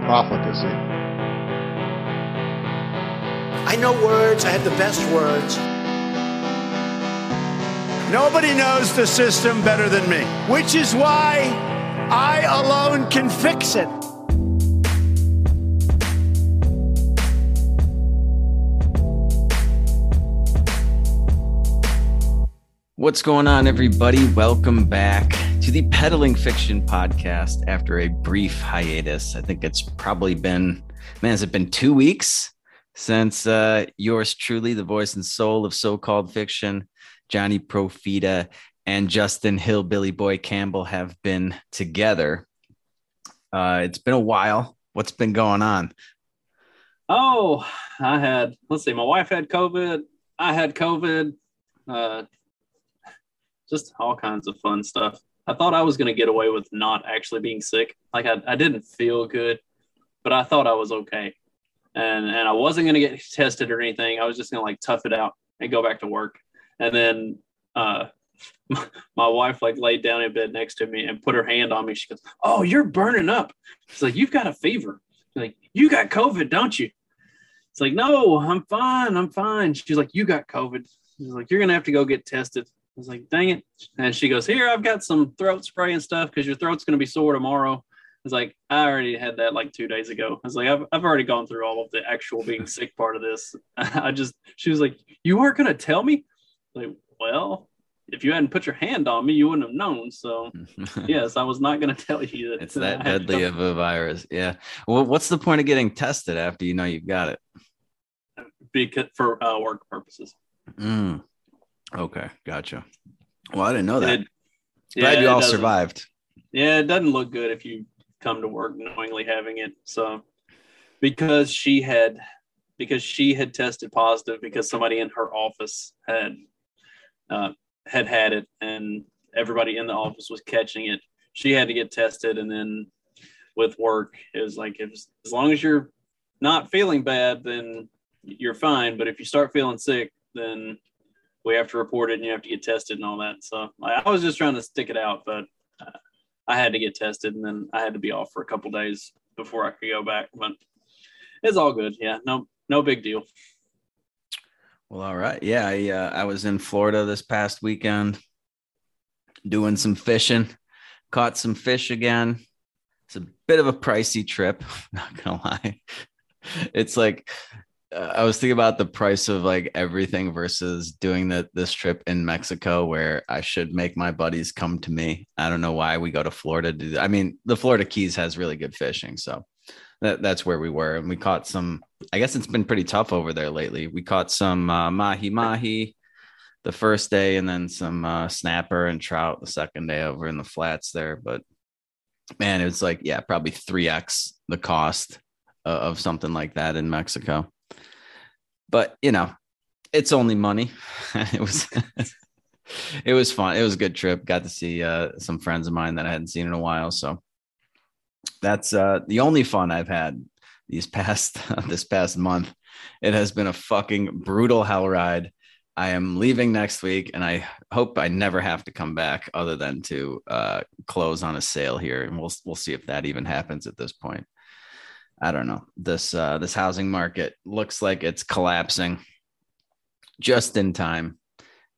profligacy. I know words, I have the best words. Nobody knows the system better than me, which is why I alone can fix it. What's going on, everybody? Welcome back to the Peddling Fiction podcast after a brief hiatus. I think it's probably been, man, has it been two weeks since uh, yours truly, the voice and soul of so called fiction, Johnny Profita and Justin Hillbilly Boy Campbell have been together. Uh, it's been a while. What's been going on? Oh, I had, let's see, my wife had COVID. I had COVID. Uh, just all kinds of fun stuff. I thought I was going to get away with not actually being sick. Like I, I didn't feel good, but I thought I was okay. And, and I wasn't going to get tested or anything. I was just going to like tough it out and go back to work. And then, uh, my wife like laid down in bed next to me and put her hand on me. She goes, "Oh, you're burning up." She's like, "You've got a fever." She's like, "You got COVID, don't you?" It's like, "No, I'm fine. I'm fine." She's like, "You got COVID." She's like, "You're gonna have to go get tested." I was like, dang it. And she goes, Here, I've got some throat spray and stuff because your throat's going to be sore tomorrow. I was like, I already had that like two days ago. I was like, I've, I've already gone through all of the actual being sick part of this. I just, she was like, You weren't going to tell me? Like, well, if you hadn't put your hand on me, you wouldn't have known. So, yes, I was not going to tell you that it's that deadly of a virus. Yeah. Well, what's the point of getting tested after you know you've got it? Because for uh, work purposes. Mm. Okay, gotcha. Well, I didn't know that. It, Glad yeah, you all survived. Yeah, it doesn't look good if you come to work knowingly having it. So, because she had, because she had tested positive because somebody in her office had, uh, had had it, and everybody in the office was catching it. She had to get tested, and then with work, it was like it was, as long as you're not feeling bad, then you're fine. But if you start feeling sick, then we have to report it and you have to get tested and all that. So I was just trying to stick it out, but uh, I had to get tested and then I had to be off for a couple days before I could go back. But it's all good. Yeah, no, no big deal. Well, all right. Yeah, I uh, I was in Florida this past weekend, doing some fishing, caught some fish again. It's a bit of a pricey trip, not gonna lie. It's like I was thinking about the price of like everything versus doing the, this trip in Mexico where I should make my buddies come to me. I don't know why we go to Florida to I mean, the Florida Keys has really good fishing. So that, that's where we were. And we caught some, I guess it's been pretty tough over there lately. We caught some uh, mahi mahi the first day and then some uh, snapper and trout the second day over in the flats there. But man, it was like, yeah, probably 3x the cost of something like that in Mexico but you know, it's only money. it was it was fun. It was a good trip. Got to see uh, some friends of mine that I hadn't seen in a while. So that's uh, the only fun I've had these past this past month. It has been a fucking brutal hell ride. I am leaving next week, and I hope I never have to come back, other than to uh, close on a sale here, and we'll we'll see if that even happens at this point. I don't know. This uh, this housing market looks like it's collapsing just in time,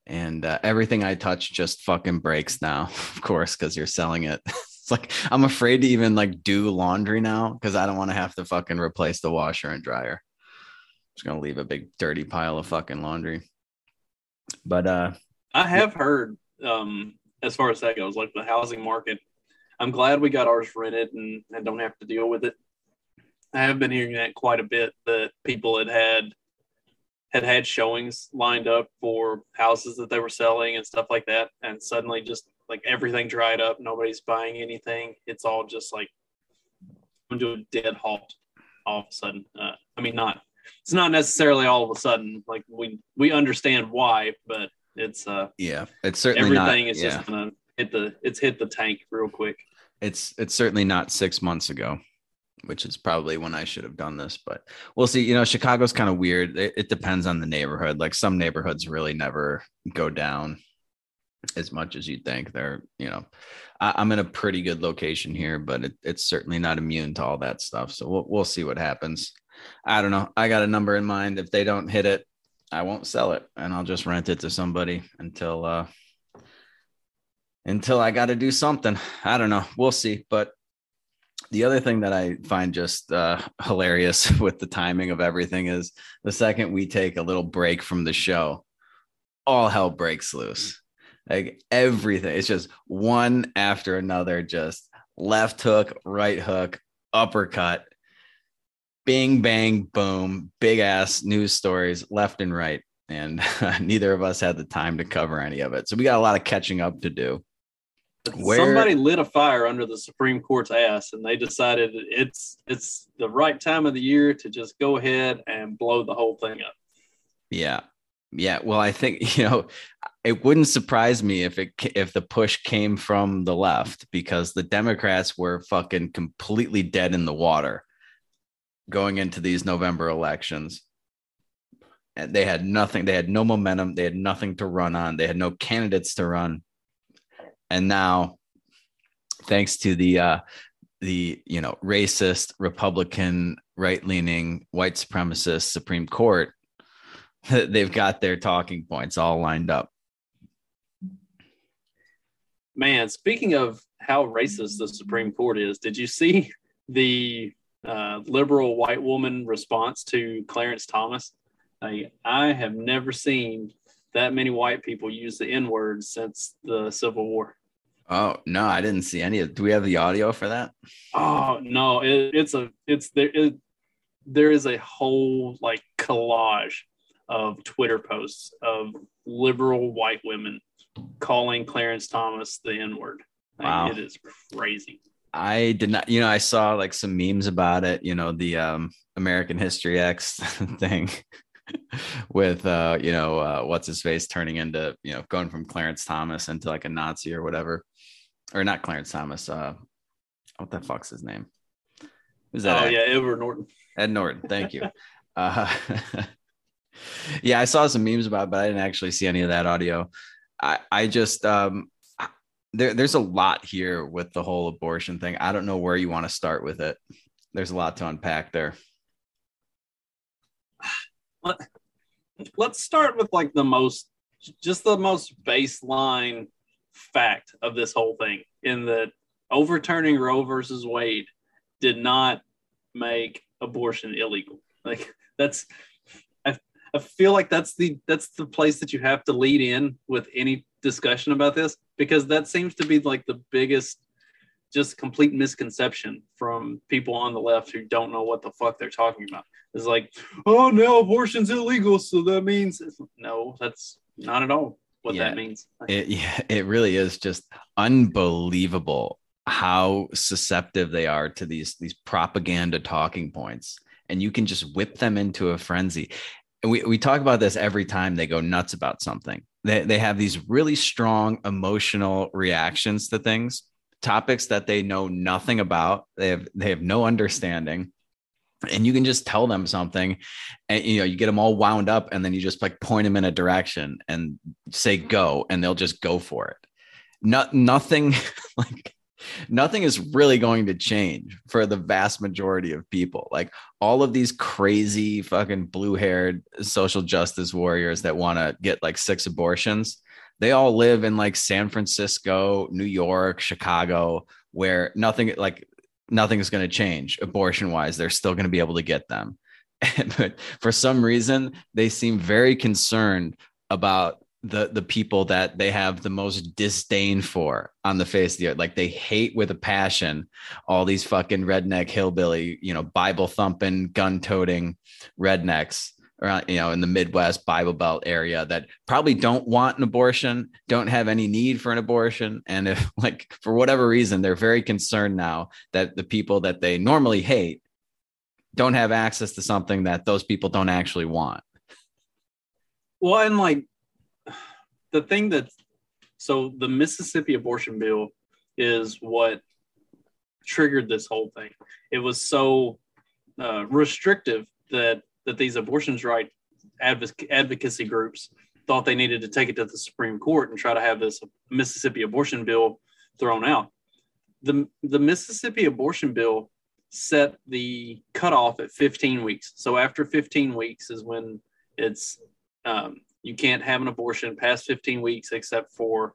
and uh, everything I touch just fucking breaks now. Of course, because you're selling it. it's like I'm afraid to even like do laundry now because I don't want to have to fucking replace the washer and dryer. I'm just gonna leave a big dirty pile of fucking laundry. But uh, I have heard um, as far as that goes, like the housing market. I'm glad we got ours rented and, and don't have to deal with it I have been hearing that quite a bit that people had had had had showings lined up for houses that they were selling and stuff like that, and suddenly just like everything dried up, nobody's buying anything. It's all just like into a dead halt all of a sudden. Uh, I mean, not it's not necessarily all of a sudden. Like we we understand why, but it's uh yeah, it's certainly everything not, is yeah. just gonna hit the it's hit the tank real quick. it's it's certainly not six months ago which is probably when i should have done this but we'll see. You know chicago's kind of weird. It, it depends on the neighborhood. Like some neighborhoods really never go down as much as you'd think. They're you know I, i'm in a pretty good location here but it, it's certainly not immune to all that stuff. So we'll, we'll see what happens. I don't know. I got a number in mind. If they don't hit it i won't sell it and i'll just rent it to somebody until uh until I got to do something. I don't know. We'll see. But the other thing that I find just uh, hilarious with the timing of everything is the second we take a little break from the show, all hell breaks loose. Like everything, it's just one after another, just left hook, right hook, uppercut, bing, bang, boom, big ass news stories left and right. And neither of us had the time to cover any of it. So we got a lot of catching up to do. Where- Somebody lit a fire under the Supreme Court's ass, and they decided it's it's the right time of the year to just go ahead and blow the whole thing up. Yeah. Yeah. Well, I think, you know, it wouldn't surprise me if it if the push came from the left because the Democrats were fucking completely dead in the water going into these November elections. And they had nothing, they had no momentum, they had nothing to run on, they had no candidates to run. And now thanks to the uh the you know racist republican right-leaning white supremacist supreme court they've got their talking points all lined up. Man, speaking of how racist the Supreme Court is, did you see the uh, liberal white woman response to Clarence Thomas? Like, I have never seen that many white people use the N word since the Civil War. Oh no, I didn't see any of. Do we have the audio for that? Oh no, it, it's a it's there. It, there is a whole like collage of Twitter posts of liberal white women calling Clarence Thomas the N word. Like, Wow. it is crazy. I did not. You know, I saw like some memes about it. You know, the um, American History X thing with uh, you know uh, what's his face turning into you know going from Clarence Thomas into like a Nazi or whatever, or not Clarence Thomas. Uh, what the fuck's his name? Who's that? Oh yeah, Edward Norton. Ed Norton. Thank you. Uh, yeah, I saw some memes about, it, but I didn't actually see any of that audio. I, I just um, I- there, there's a lot here with the whole abortion thing. I don't know where you want to start with it. There's a lot to unpack there. Let, let's start with like the most just the most baseline fact of this whole thing in that overturning Roe versus Wade did not make abortion illegal. Like that's I, I feel like that's the that's the place that you have to lead in with any discussion about this because that seems to be like the biggest just complete misconception from people on the left who don't know what the fuck they're talking about. It's like, oh no, abortion's illegal, so that means no, that's not at all what Yeah. that means. It, yeah, it really is just unbelievable how susceptible they are to these these propaganda talking points, and you can just whip them into a frenzy. And we, we talk about this every time they go nuts about something. They, they have these really strong emotional reactions to things, topics that they know nothing about. They have they have no understanding. And you can just tell them something, and you know you get them all wound up, and then you just like point them in a direction and say go, and they'll just go for it. Not nothing like nothing is really going to change for the vast majority of people. Like all of these crazy fucking blue haired social justice warriors that want to get like six abortions, they all live in like San Francisco, New York, Chicago, where nothing like nothing is going to change abortion wise. They're still going to be able to get them. but for some reason, they seem very concerned about the the people that they have the most disdain for on the face of the earth. Like they hate with a passion all these fucking redneck hillbilly, you know, Bible thumping, gun toting rednecks around, you know, in the Midwest Bible Belt area that probably don't want an abortion, don't have any need for an abortion. And if like for whatever reason, they're very concerned now that the people that they normally hate don't have access to something that those people don't actually want. Well, and like the thing that so the Mississippi abortion bill is what triggered this whole thing. It was so uh, restrictive that that these abortions right advoc- advocacy groups thought they needed to take it to the Supreme Court and try to have this Mississippi abortion bill thrown out. The the Mississippi abortion bill set the cutoff at 15 weeks. So after 15 weeks is when it's um, you can't have an abortion past 15 weeks except for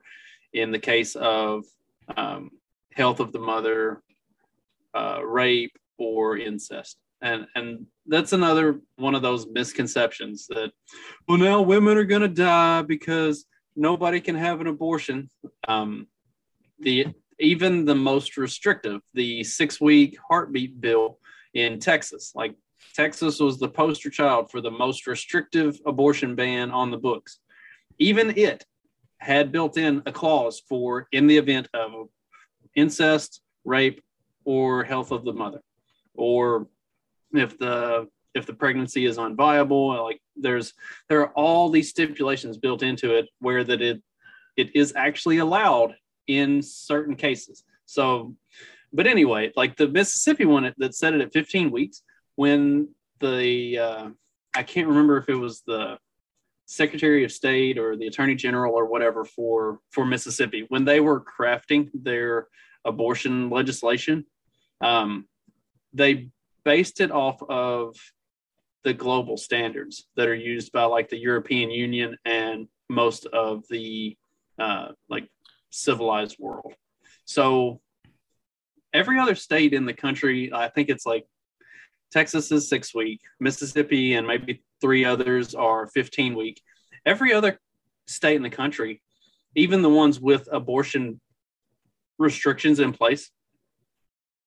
in the case of um, health of the mother, uh, rape, or incest. And and that's another one of those misconceptions that well now women are going to die because nobody can have an abortion. Um, the even the most restrictive, the six week heartbeat bill in Texas. Like Texas was the poster child for the most restrictive abortion ban on the books. Even it had built in a clause for in the event of incest, rape, or health of the mother, or if the if the pregnancy is unviable, like there's there are all these stipulations built into it where that it it is actually allowed in certain cases. So, but anyway, like the Mississippi one that set it at 15 weeks, when the uh, I can't remember if it was the Secretary of State or the Attorney General or whatever for for Mississippi when they were crafting their abortion legislation, um, they based it off of the global standards that are used by like the European Union and most of the uh, like civilized world. So every other state in the country, I think it's like Texas is six week, Mississippi and maybe three others are 15 week. Every other state in the country, even the ones with abortion restrictions in place,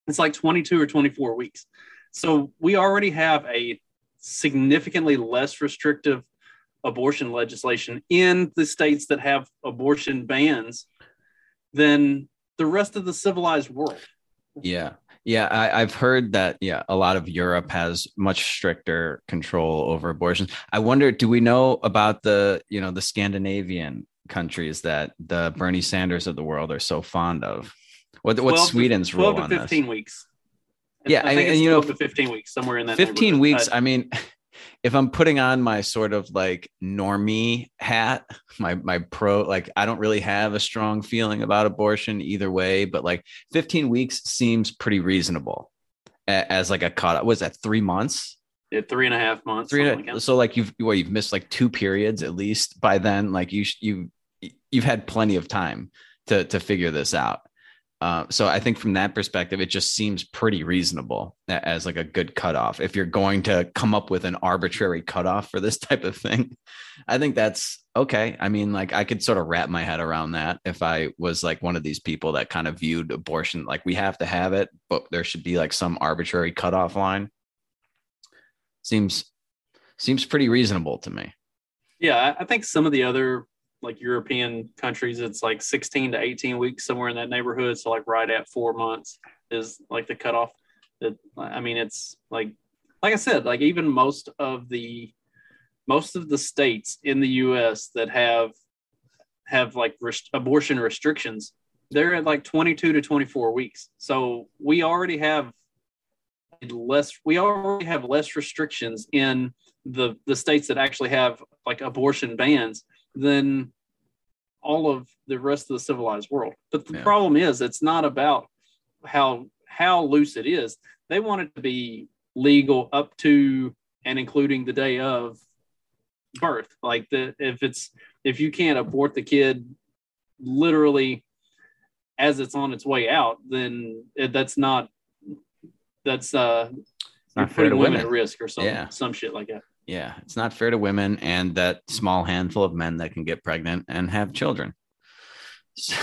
it's like 22 or 24 weeks. So we already have a significantly less restrictive abortion legislation in the states that have abortion bans than the rest of the civilized world. Yeah. Yeah, I, have heard that. Yeah, a lot of Europe has much stricter control over abortions. I wonder, do we know about the, you know, the Scandinavian countries that the Bernie Sanders of the world are so fond of? What, what's Sweden's rule 12 to 15 weeks. Yeah, I, I and, you know, to 15 weeks somewhere in that. 15 weeks. I mean, if I'm putting on my sort of like normie hat, my my pro, like I don't really have a strong feeling about abortion either way, but like 15 weeks seems pretty reasonable as like a cut. Was that three months? Yeah, three and a half months. Three. Like so like you've well you've missed like two periods at least by then. Like you you you've had plenty of time to to figure this out. Uh, so I think from that perspective, it just seems pretty reasonable as like a good cutoff. If you're going to come up with an arbitrary cutoff for this type of thing, I think that's okay. I mean, like I could sort of wrap my head around that if I was like one of these people that kind of viewed abortion like we have to have it, but there should be like some arbitrary cutoff line. Seems seems pretty reasonable to me. Yeah, I think some of the other like European countries, it's like 16 to 18 weeks, somewhere in that neighborhood. So like right at four months is like the cutoff. That I mean, it's like like I said, like even most of the most of the states in the U.S. that have have like rest- abortion restrictions, they're at like 22 to 24 weeks. So we already have less. We already have less restrictions in the the states that actually have like abortion bans than all of the rest of the civilized world. But the yeah. problem is, it's not about how how loose it is. They want it to be legal up to and including the day of birth. Like the if it's if you can't abort the kid literally as it's on its way out, then that's not that's uh not putting women, women at risk or some yeah. some shit like that. Yeah, it's not fair to women and that small handful of men that can get pregnant and have children. So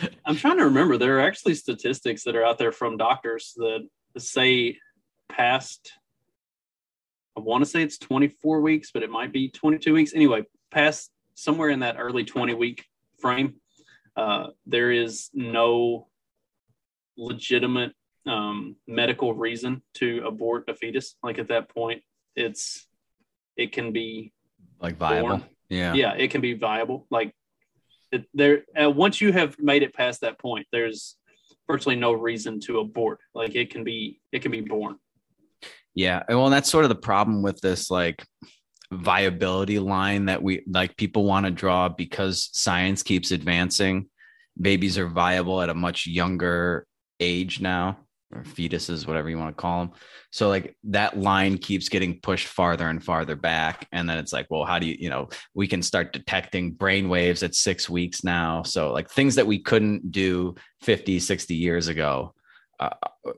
I'm trying to remember. There are actually statistics that are out there from doctors that say past, I want to say it's 24 weeks, but it might be 22 weeks. Anyway, past somewhere in that early 20 week frame, uh, there is no legitimate um, medical reason to abort a fetus. Like at that point, it's it can be like viable. Born. Yeah. yeah, it can be viable. Like it, there, uh, once you have made it past that point, there's virtually no reason to abort. Like it can be, it can be born. Yeah. And well, that's sort of the problem with this like viability line that we like people want to draw because science keeps advancing. Babies are viable at a much younger age now or fetuses, whatever you want to call them. So like that line keeps getting pushed farther and farther back. And then it's like, well, how do you, you know, we can start detecting brain waves at six weeks now. So like things that we couldn't do 50, 60 years ago. Uh,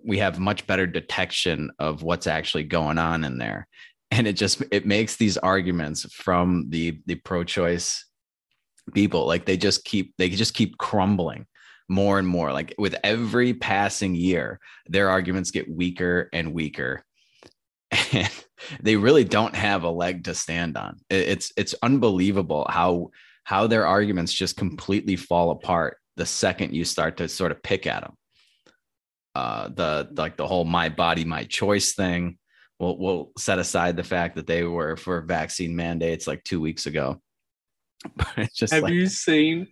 we have much better detection of what's actually going on in there and it just it makes these arguments from the the pro-choice people like they just keep they just keep crumbling more and more. Like with every passing year, their arguments get weaker and weaker. And they really don't have a leg to stand on. It's it's unbelievable how how their arguments just completely fall apart the second you start to sort of pick at them. Uh, the like the whole my body my choice thing. We'll we'll set aside the fact that they were for vaccine mandates like two weeks ago. But it's just have like, you seen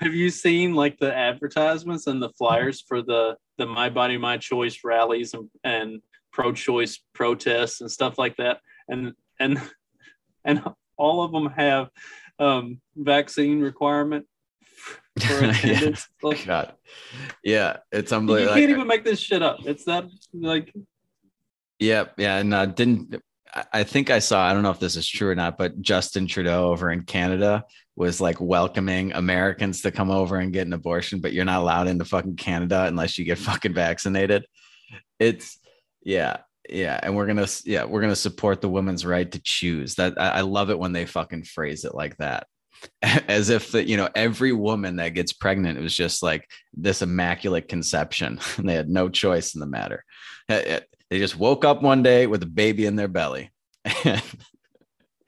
have you seen like the advertisements and the flyers for the the My Body My Choice rallies and, and pro-choice protests and stuff like that? And and and all of them have um, vaccine requirement for attendance. yeah. Like, God. yeah, it's unbelievable. You can't even make this shit up. It's that like. Yeah, yeah, and uh, didn't I think I saw, I don't know if this is true or not, but Justin Trudeau over in Canada was like welcoming Americans to come over and get an abortion, but you're not allowed into fucking Canada unless you get fucking vaccinated. It's, yeah, yeah. And we're to, yeah, we're to support the woman's right to choose. That I, I love it when they fucking phrase it like that. As if that, you know, every woman that gets pregnant was just like this immaculate conception and they had no choice in the matter. Eh, eh, they just woke up one day with a baby in their belly.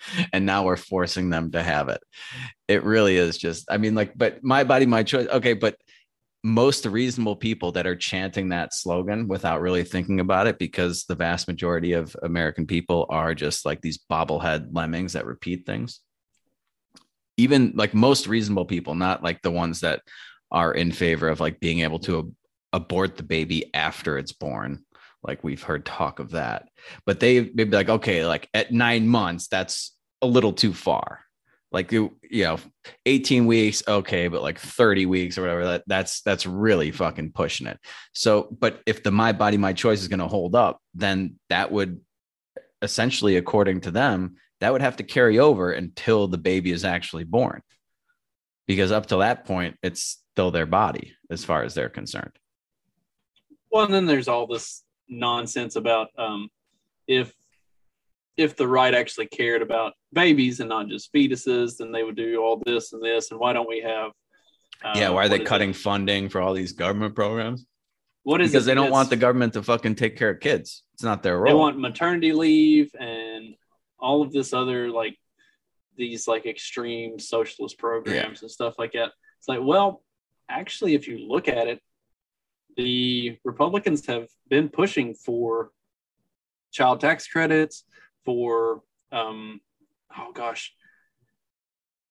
and now we're forcing them to have it. It really is just, I mean, like, but my body, my choice. Okay, but most reasonable people that are chanting that slogan without really thinking about it, because the vast majority of American people are just like these bobblehead lemmings that repeat things. Even like most reasonable people, not like the ones that are in favor of like being able to ab- abort the baby after it's born like we've heard talk of that, but they they'd be like, okay, like at nine months, that's a little too far. Like you, you know, 18 weeks, okay, but like 30 weeks or whatever, that that's that's really fucking pushing it. So, but if the my body, my choice is going to hold up, then that would essentially, according to them, that would have to carry over until the baby is actually born. Because up to that point, it's still their body as far as they're concerned. Well, and then there's all this nonsense about um, if if the right actually cared about babies and not just fetuses, then they would do all this and this. And why don't we have? Uh, yeah, why are they cutting it? funding for all these government programs? What is because it? they don't want the government to fucking take care of kids. It's not their role. They want maternity leave and all of this other like these like extreme socialist programs yeah. and stuff like that. It's like, well, actually, if you look at it, the Republicans have been pushing for child tax credits, for um, oh gosh,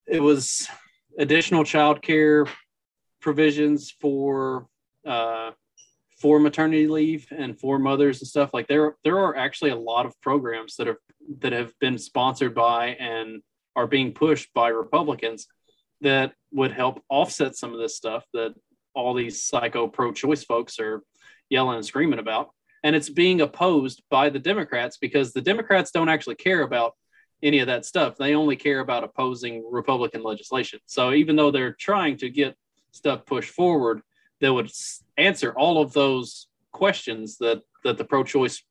it was additional child care provisions for uh, for maternity leave and for mothers and stuff. Like there, there are actually a lot of programs that have that have been sponsored by and are being pushed by Republicans that would help offset some of this stuff that all these psycho pro-choice folks are yelling and screaming about. And it's being opposed by the democrats because the democrats don't actually care about any of that stuff. They only care about opposing republican legislation. So even though they're trying to get stuff pushed forward that would answer all of those questions that that the pro-choice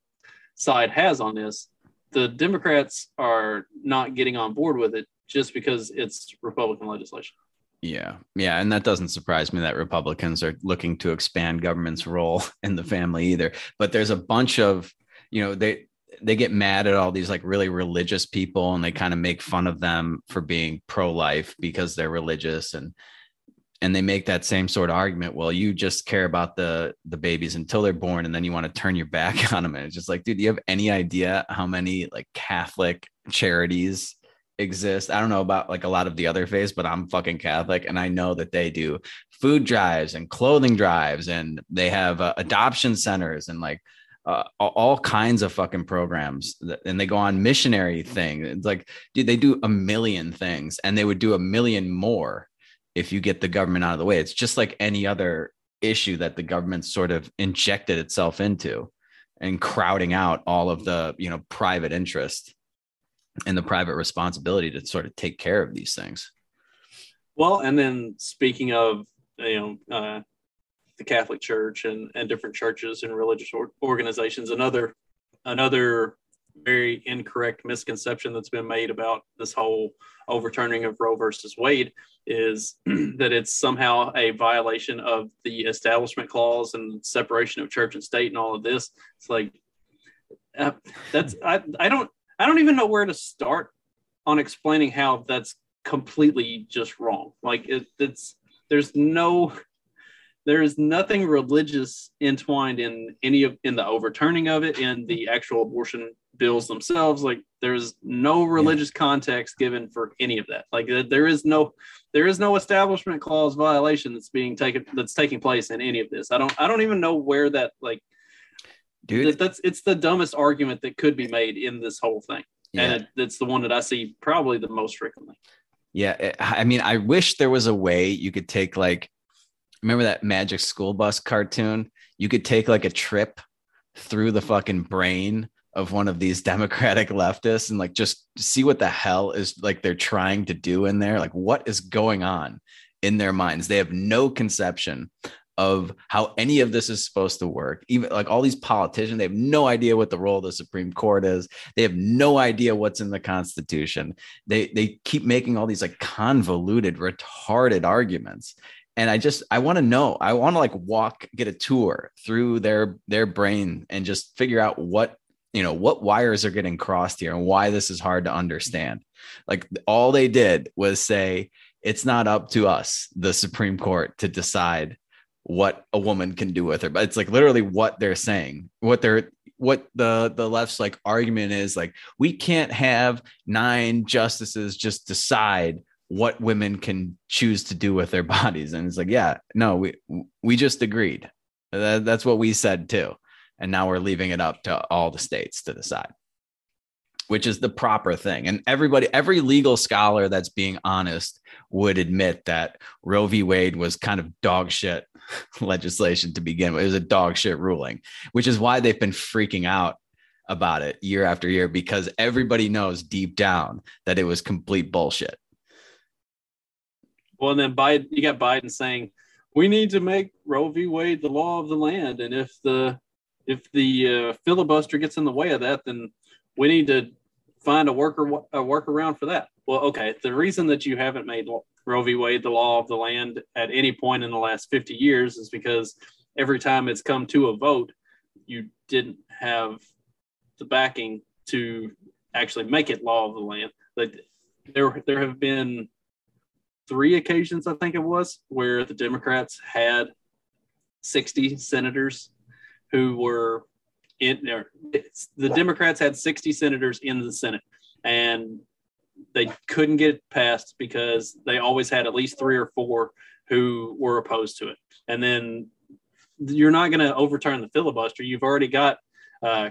side has on this the democrats are not getting on board with it just because it's republican legislation yeah. Yeah. And that doesn't surprise me that Republicans are looking to expand government's role in the family either. But there's a bunch of, you know, they, they get mad at all these like really religious people and they kind of make fun of them for being pro life because they're religious. And and they make that same sort of argument well you just care about the the babies until they're born and then you want to turn your back on them and it's just like dude do you have any idea how many like catholic charities exist. I don't know about like a lot of the other faiths but i'm fucking catholic and i know that they do food drives and clothing drives and they have uh, adoption centers and like uh, all kinds of fucking programs and they go on missionary thing it's like dude they do a million things and they would do a million more if you get the government out of the way. It's just like any other issue that the government sort of injected itself into and crowding out all of the, you know, private interest and the private responsibility to sort of take care of these things. Well, and then speaking of, you know, uh, the Catholic Church and, and different churches and religious or- organizations, another another very incorrect misconception that's been made about this whole overturning of Roe versus Wade is that it's somehow a violation of the Establishment Clause and separation of church and state and all of this. It's like uh, that's I I don't I don't even know where to start on explaining how that's completely just wrong. Like it, it's there's no there is nothing religious entwined in any of in the overturning of it in the actual abortion bills themselves like there's no religious yeah. context given for any of that like there is no there is no establishment clause violation that's being taken that's taking place in any of this i don't i don't even know where that like dude. That, that's it's the dumbest argument that could be made in this whole thing. Yeah. and it, it's the one that i see probably the most frequently. Yeah i mean i wish there was a way you could take like remember that magic school bus cartoon? You could take like a trip through the fucking brain of one of these democratic leftists and like just see what the hell is like they're trying to do in there. Like what is going on in their minds? They have no conception of how any of this is supposed to work. Even like all these politicians they have no idea what the role of the supreme court is. They have no idea what's in the constitution. They they keep making all these like convoluted retarded arguments. And i just i want to know. I want to like walk get a tour through their their brain and just figure out what you know what wires are getting crossed here and why this is hard to understand. Like all they did was say it's not up to us the supreme court to decide what a woman can do with her but it's like literally what they're saying what they're what the the left's like argument is like we can't have nine justices just decide what women can choose to do with their bodies. And it's like yeah no we we just agreed. That, that's what we said too. And now we're leaving it up to all the states to decide which is the proper thing. And everybody every legal scholar that's being honest would admit that roe v. Wade was kind of dog shit legislation to begin with. It was a dog shit ruling which is why they've been freaking out about it year after year because everybody knows deep down that it was complete bullshit. Well and then biden you got biden saying we need to make roe v. Wade the law of the land and if the if the uh, filibuster gets in the way of that, then we need to find a worker a workaround for that. Well, okay, the reason that you haven't made Roe v. Wade the law of the land at any point in the last 50 years is because every time it's come to a vote, you didn't have the backing to actually make it law of the land. But there, there have been three occasions, I think it was, where the Democrats had 60 senators who were in there. The Democrats had 60 senators in the Senate, and they couldn't get it passed because they always had at least three or four who were opposed to it. And then you're not going to overturn the filibuster. You've already got uh,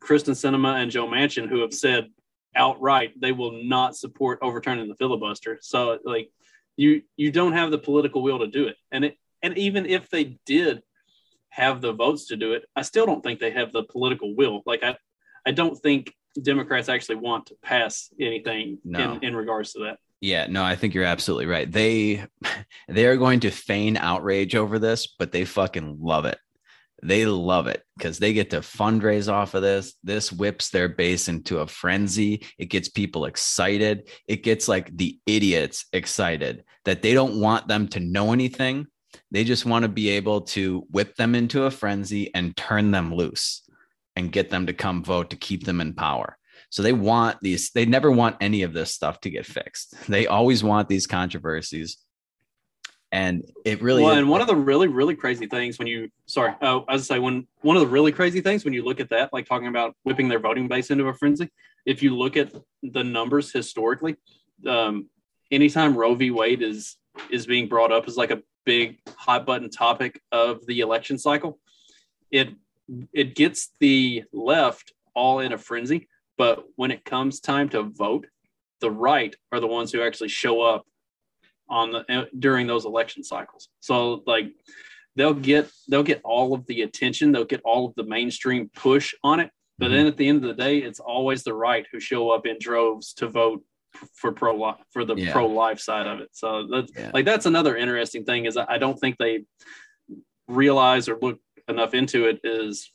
Kyrsten Sinema and Joe Manchin who have said outright they will not support overturning the filibuster. So like you you don't have the political will to do it. And it and even if they did have the votes to do it, I still don't think they have the political will. Like I, I don't think Democrats actually want to pass anything no. in, in regards to that. Yeah, no, I think you're absolutely right. They they are going to feign outrage over this, but they fucking love it. They love it because they get to fundraise off of this. This whips their base into a frenzy. It gets people excited. It gets like the idiots excited that they don't want them to know anything they just want to be able to whip them into a frenzy and turn them loose and get them to come vote to keep them in power. So they want these, they never want any of this stuff to get fixed. They always want these controversies and it really well, and one of the really really crazy things when you sorry oh i was say when one of the really crazy things when you look at that like talking about whipping their voting base into a frenzy if you look at the numbers historically um anytime roe v wade is is being brought up as like a big hot button topic of the election cycle it it gets the left all in a frenzy but when it comes time to vote the right are the ones who actually show up on the uh, during those election cycles. So like they'll get they'll get all of the attention, they'll get all of the mainstream push on it. But Mm-hmm. then at the end of the day, it's always the right who show up in droves to vote for pro life for the Yeah. pro life side of it. So that's Yeah. like that's another interesting thing is I don't think they realize or look enough into it is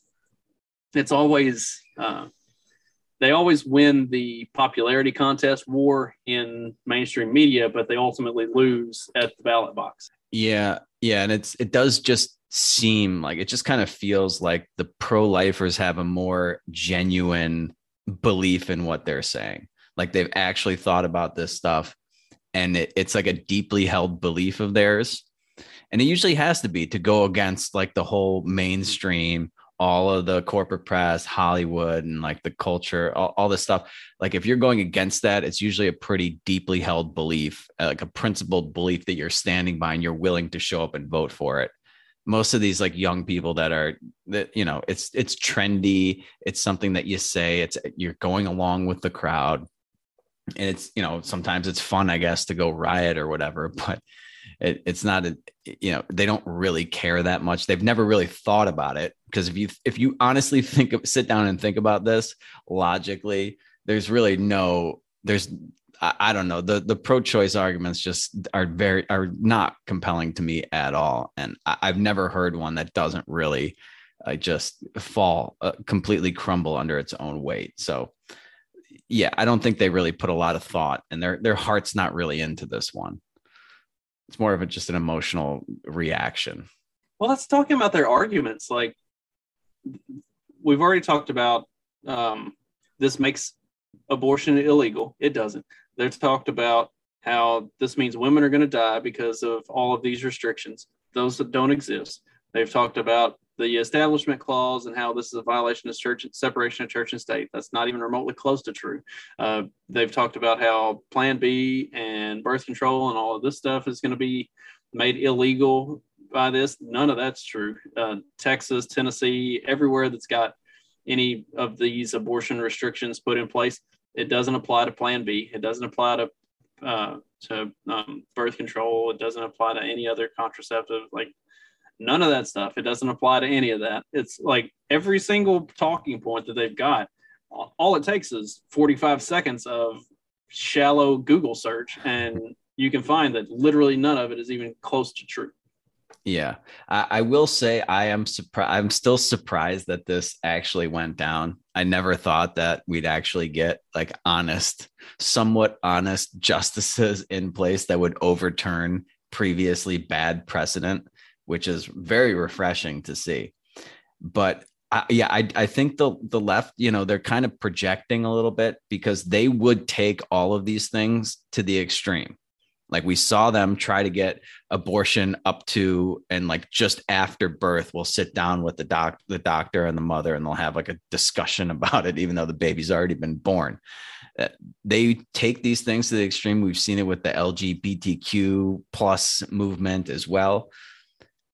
it's always uh, they always win the popularity contest war in mainstream media, but they ultimately lose at the ballot box. Yeah, yeah, and it's it does just seem like it just kind of feels like the pro-lifers have a more genuine belief in what they're saying. Like they've actually thought about this stuff and it, it's like a deeply held belief of theirs. And it usually has to be to go against like the whole mainstream, all of the corporate press, Hollywood, and like the culture, all, all this stuff. Like if you're going against that, it's usually a pretty deeply held belief, uh, like a principled belief that you're standing by and you're willing to show up and vote for it. Most of these like young people that are that you know it's it's trendy it's something that you say it's you're going along with the crowd and it's you know sometimes it's fun i guess to go riot or whatever but it, it's not a you know they don't really care that much. They've never really thought about it. Because if you if you honestly think of sit down and think about this logically there's really no there's I, don't know. The the pro-choice arguments just are very are not compelling to me at all. And I, i've never heard one that doesn't really uh, just fall uh, completely crumble under its own weight. So yeah i don't think they really put a lot of thought and their their heart's not really into this one it's more of a just an emotional reaction Well, let's talk about their arguments. Like we've already talked about, um, this makes abortion illegal. It doesn't. They've talked about how this means women are going to die because of all of these restrictions, those that don't exist. They've talked about the establishment clause and how this is a violation of church separation of church and state. That's not even remotely close to true. Uh, they've talked about how Plan B and birth control and all of this stuff is going to be made illegal by this. None of that's true. Uh, Texas, Tennessee, everywhere that's got any of these abortion restrictions put in place, it doesn't apply to Plan B. It doesn't apply to uh, to um, birth control. It doesn't apply to any other contraceptive. Like none of that stuff. It doesn't apply to any of that. It's like every single talking point that they've got. All it takes is 45 seconds of shallow Google search, and you can find that literally none of it is even close to true. Yeah, I, I will say I am surprised. I'm still surprised that this actually went down. I never thought that we'd actually get like honest, somewhat honest justices in place that would overturn previously bad precedent, which is very refreshing to see. But I, yeah, I, I think the the left, you know, they're kind of projecting a little bit because they would take all of these things to the extreme. Like we saw them try to get abortion up to and like just after birth, we'll sit down with the doc, the doctor and the mother, and they'll have like a discussion about it, even though the baby's already been born. Uh, they take these things to the extreme. We've seen it with the LGBTQ plus movement as well.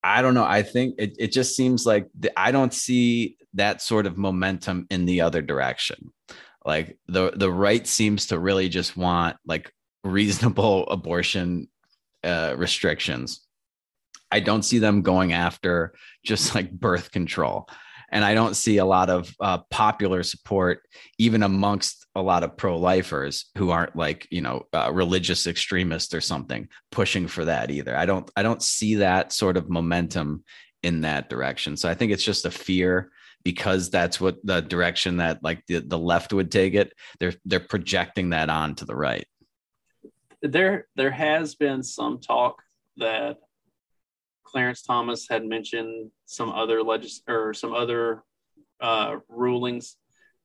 I don't know. I think it, it just seems like the, I don't see that sort of momentum in the other direction. Like the the right seems to really just want like reasonable abortion uh, restrictions. I don't see them going after just like birth control. And I don't see a lot of uh, popular support, even amongst a lot of pro lifers who aren't like, you know, uh, religious extremists or something pushing for that either. I don't, I don't see that sort of momentum in that direction. So I think it's just a fear because that's what the direction that like the, the left would take it. They're, they're projecting that on to the right there there has been some talk that Clarence Thomas had mentioned some other legis or some other uh, rulings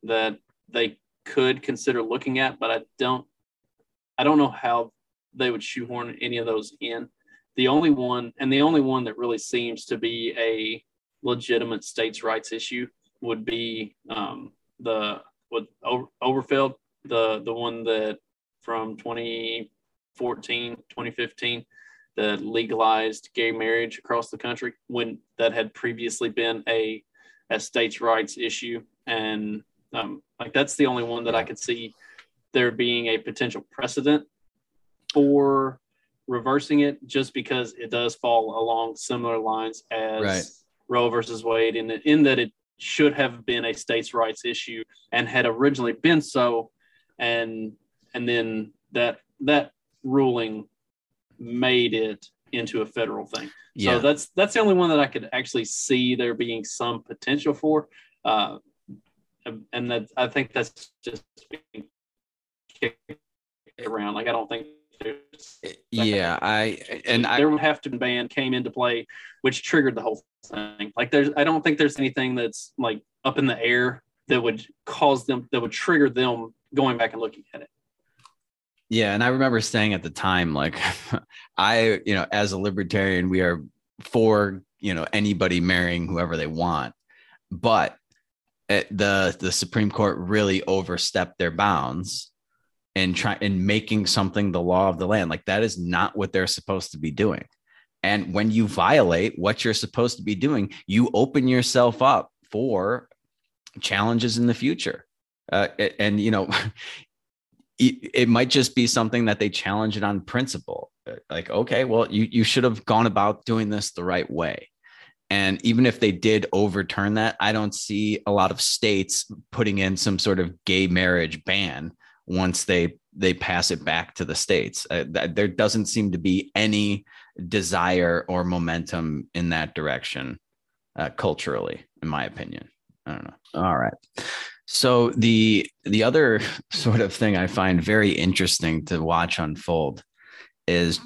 that they could consider looking at, but I don't I don't know how they would shoehorn any of those in. the only one, and the only one that really seems to be a legitimate states' rights issue would be um, the what Obergefell, the the one that from 2014, 2015 that legalized gay marriage across the country when that had previously been a a states' rights issue, and um, like that's the only one that I could see there being a potential precedent for reversing it, just because it does fall along similar lines as right. Roe versus Wade, in in that it should have been a states' rights issue and had originally been so, and and then that that ruling made it into a federal thing. Yeah. So that's that's the only one that I could actually see there being some potential for. Uh, and that I think that's just being kicked around. Like I don't think there's eh, yeah, I and there I, would have to ban came into play, which triggered the whole thing. Like there's I don't think there's anything that's like up in the air that would cause them that would trigger them going back and looking at it. Yeah, and I remember saying at the time, like, I, you know, as a libertarian, we are for you know anybody marrying whoever they want, but it, the the Supreme Court really overstepped their bounds and try in making something the law of the land. Like that is not what they're supposed to be doing. And when you violate what you're supposed to be doing, you open yourself up for challenges in the future. Uh, and you know it, might just be something that they challenge it on principle. Like, okay, well, you you should have gone about doing this the right way. And even if they did overturn that, I don't see a lot of states putting in some sort of gay marriage ban once they they pass it back to the states. Uh, th- there doesn't seem to be any desire or momentum in that direction uh, culturally, in my opinion. I don't know. All right. So the the other sort of thing I find very interesting to watch unfold is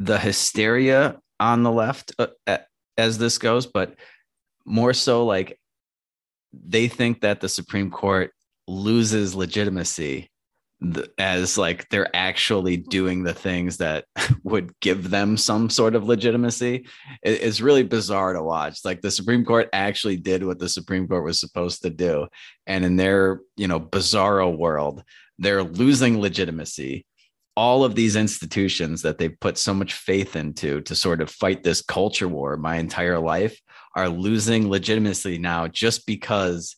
the hysteria on the left uh, as this goes, but more so like they think that the Supreme Court loses legitimacy as like they're actually doing the things that would give them some sort of legitimacy. It's really bizarre to watch. Like the supreme court actually did what the supreme court was supposed to do. And in their you know bizarro world they're losing legitimacy all of these institutions that they've put so much faith into to sort of fight this culture war my entire life are losing legitimacy now just because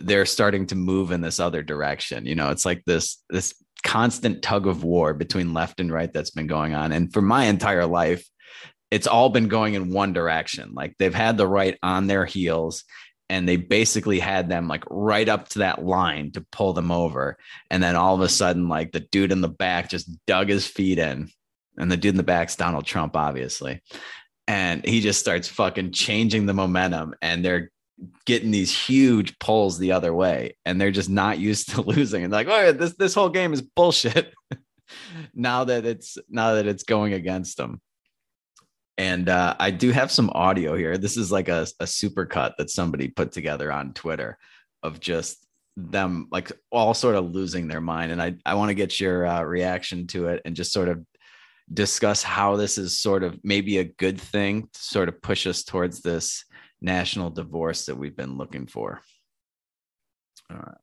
they're starting to move in this other direction. You know, it's like this this constant tug of war between left and right that's been going on. And for my entire life, it's all been going in one direction. Like they've had the right on their heels and they basically had them like right up to that line to pull them over. And then all of a sudden, like the dude in the back just dug his feet in. And the dude in the back's Donald Trump, obviously. And he just starts fucking changing the momentum. And they're getting these huge pulls the other way and they're just not used to losing and like oh this this whole game is bullshit now that it's now that it's going against them and uh, i do have some audio here this is like a, a super cut that somebody put together on twitter of just them like all sort of losing their mind and i, I want to get your uh, reaction to it and just sort of discuss how this is sort of maybe a good thing to sort of push us towards this national divorce that we've been looking for. All right.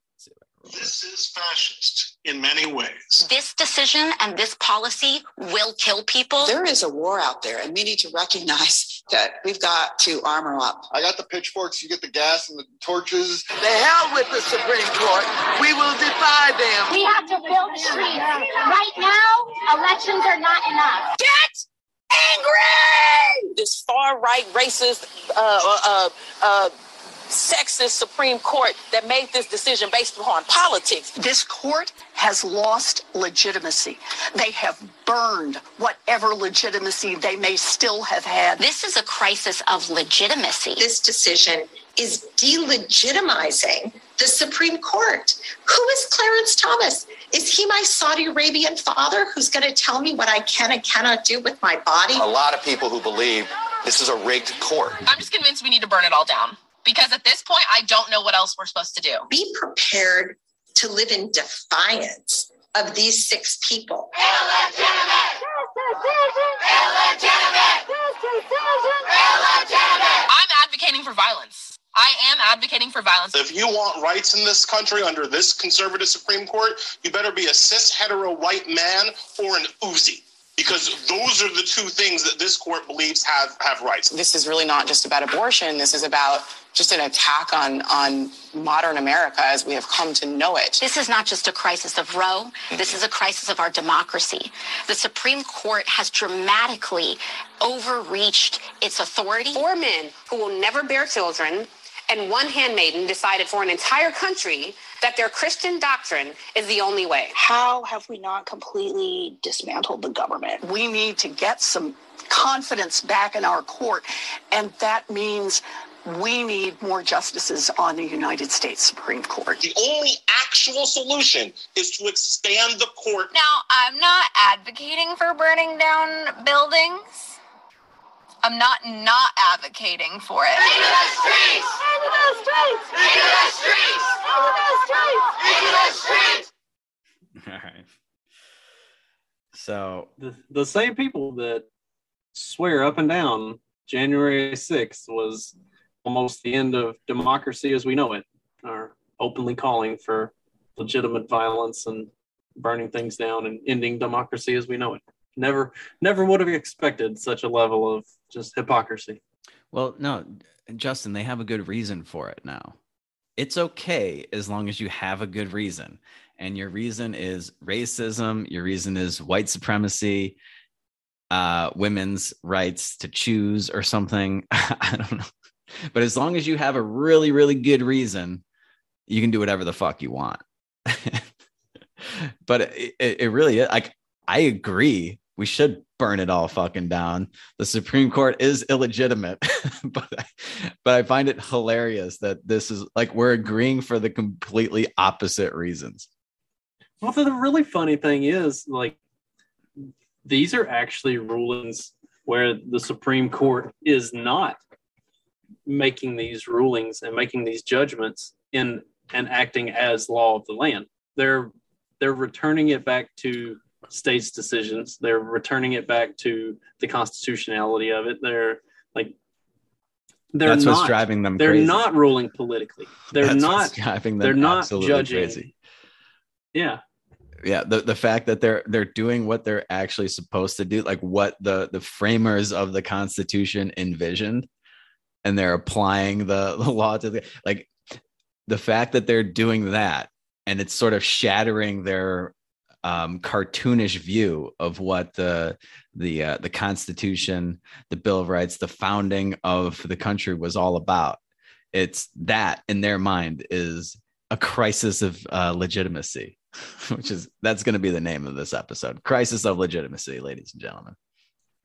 This is fascist in many ways. This decision and this policy will kill people. There is a war out there, and we need to recognize that we've got to armor up. I got the pitchforks, you get the gas and the torches. The hell with the Supreme Court. We will defy them. We have to build streets. Right now, elections are not enough. Get angry! This far right racist, uh, uh, uh, uh, sexist Supreme Court that made this decision based upon politics. This court has lost legitimacy. They have burned whatever legitimacy they may still have had. This is a crisis of legitimacy. This decision is delegitimizing the Supreme Court. Who is Clarence Thomas? Is he my Saudi Arabian father who's going to tell me what I can and cannot do with my body? A lot of people who believe this is a rigged court. I'm just convinced we need to burn it all down because at this point, I don't know what else we're supposed to do. Be prepared to live in defiance of these six people. I'm advocating for violence. I am advocating for violence. If you want rights in this country under this conservative Supreme Court, you better be a cis hetero white man or an Uzi. Because those are the two things that this court believes have, have rights. This is really not just about abortion. This is about just an attack on, on modern America as we have come to know it. This is not just a crisis of Roe. This is a crisis of our democracy. The Supreme Court has dramatically overreached its authority. Four men who will never bear children and one handmaiden decided for an entire country that their Christian doctrine is the only way. How have we not completely dismantled the government? We need to get some confidence back in our court, and that means we need more justices on the United States Supreme Court. The only actual solution is to expand the court. Now, I'm not advocating for burning down buildings. I'm not not advocating for it. Into the streets! Into the streets! Into the streets! Into the streets! Into the streets! All right. So the, the same people that swear up and down January 6th was almost the end of democracy as we know it are openly calling for legitimate violence and burning things down and ending democracy as we know it. Never never would have expected such a level of just hypocrisy. Well, no, Justin, they have a good reason for it now. It's okay as long as you have a good reason. And your reason is racism, your reason is white supremacy, uh, women's rights to choose or something. I don't know. But as long as you have a really, really good reason, you can do whatever the fuck you want. but it, it really is like I agree. We should burn it all fucking down. The Supreme Court is illegitimate, but but I find it hilarious that this is like we're agreeing for the completely opposite reasons. Well, the really funny thing is like these are actually rulings where the Supreme Court is not making these rulings and making these judgments in and acting as law of the land. They're they're returning it back to states' decisions. They're returning it back to the constitutionality of it. They're like they're That's not what's driving them They're crazy. not ruling politically. They're That's not driving them They're not judging. crazy. Yeah. Yeah the, the fact that they're they're doing what they're actually supposed to do like what the the framers of the constitution envisioned and they're applying the, the law to the like the fact that they're doing that and it's sort of shattering their um, cartoonish view of what the the uh, the constitution the bill of rights the founding of the country was all about. It's that in their mind is a crisis of uh, legitimacy which is that's going to be the name of this episode crisis of legitimacy ladies and gentlemen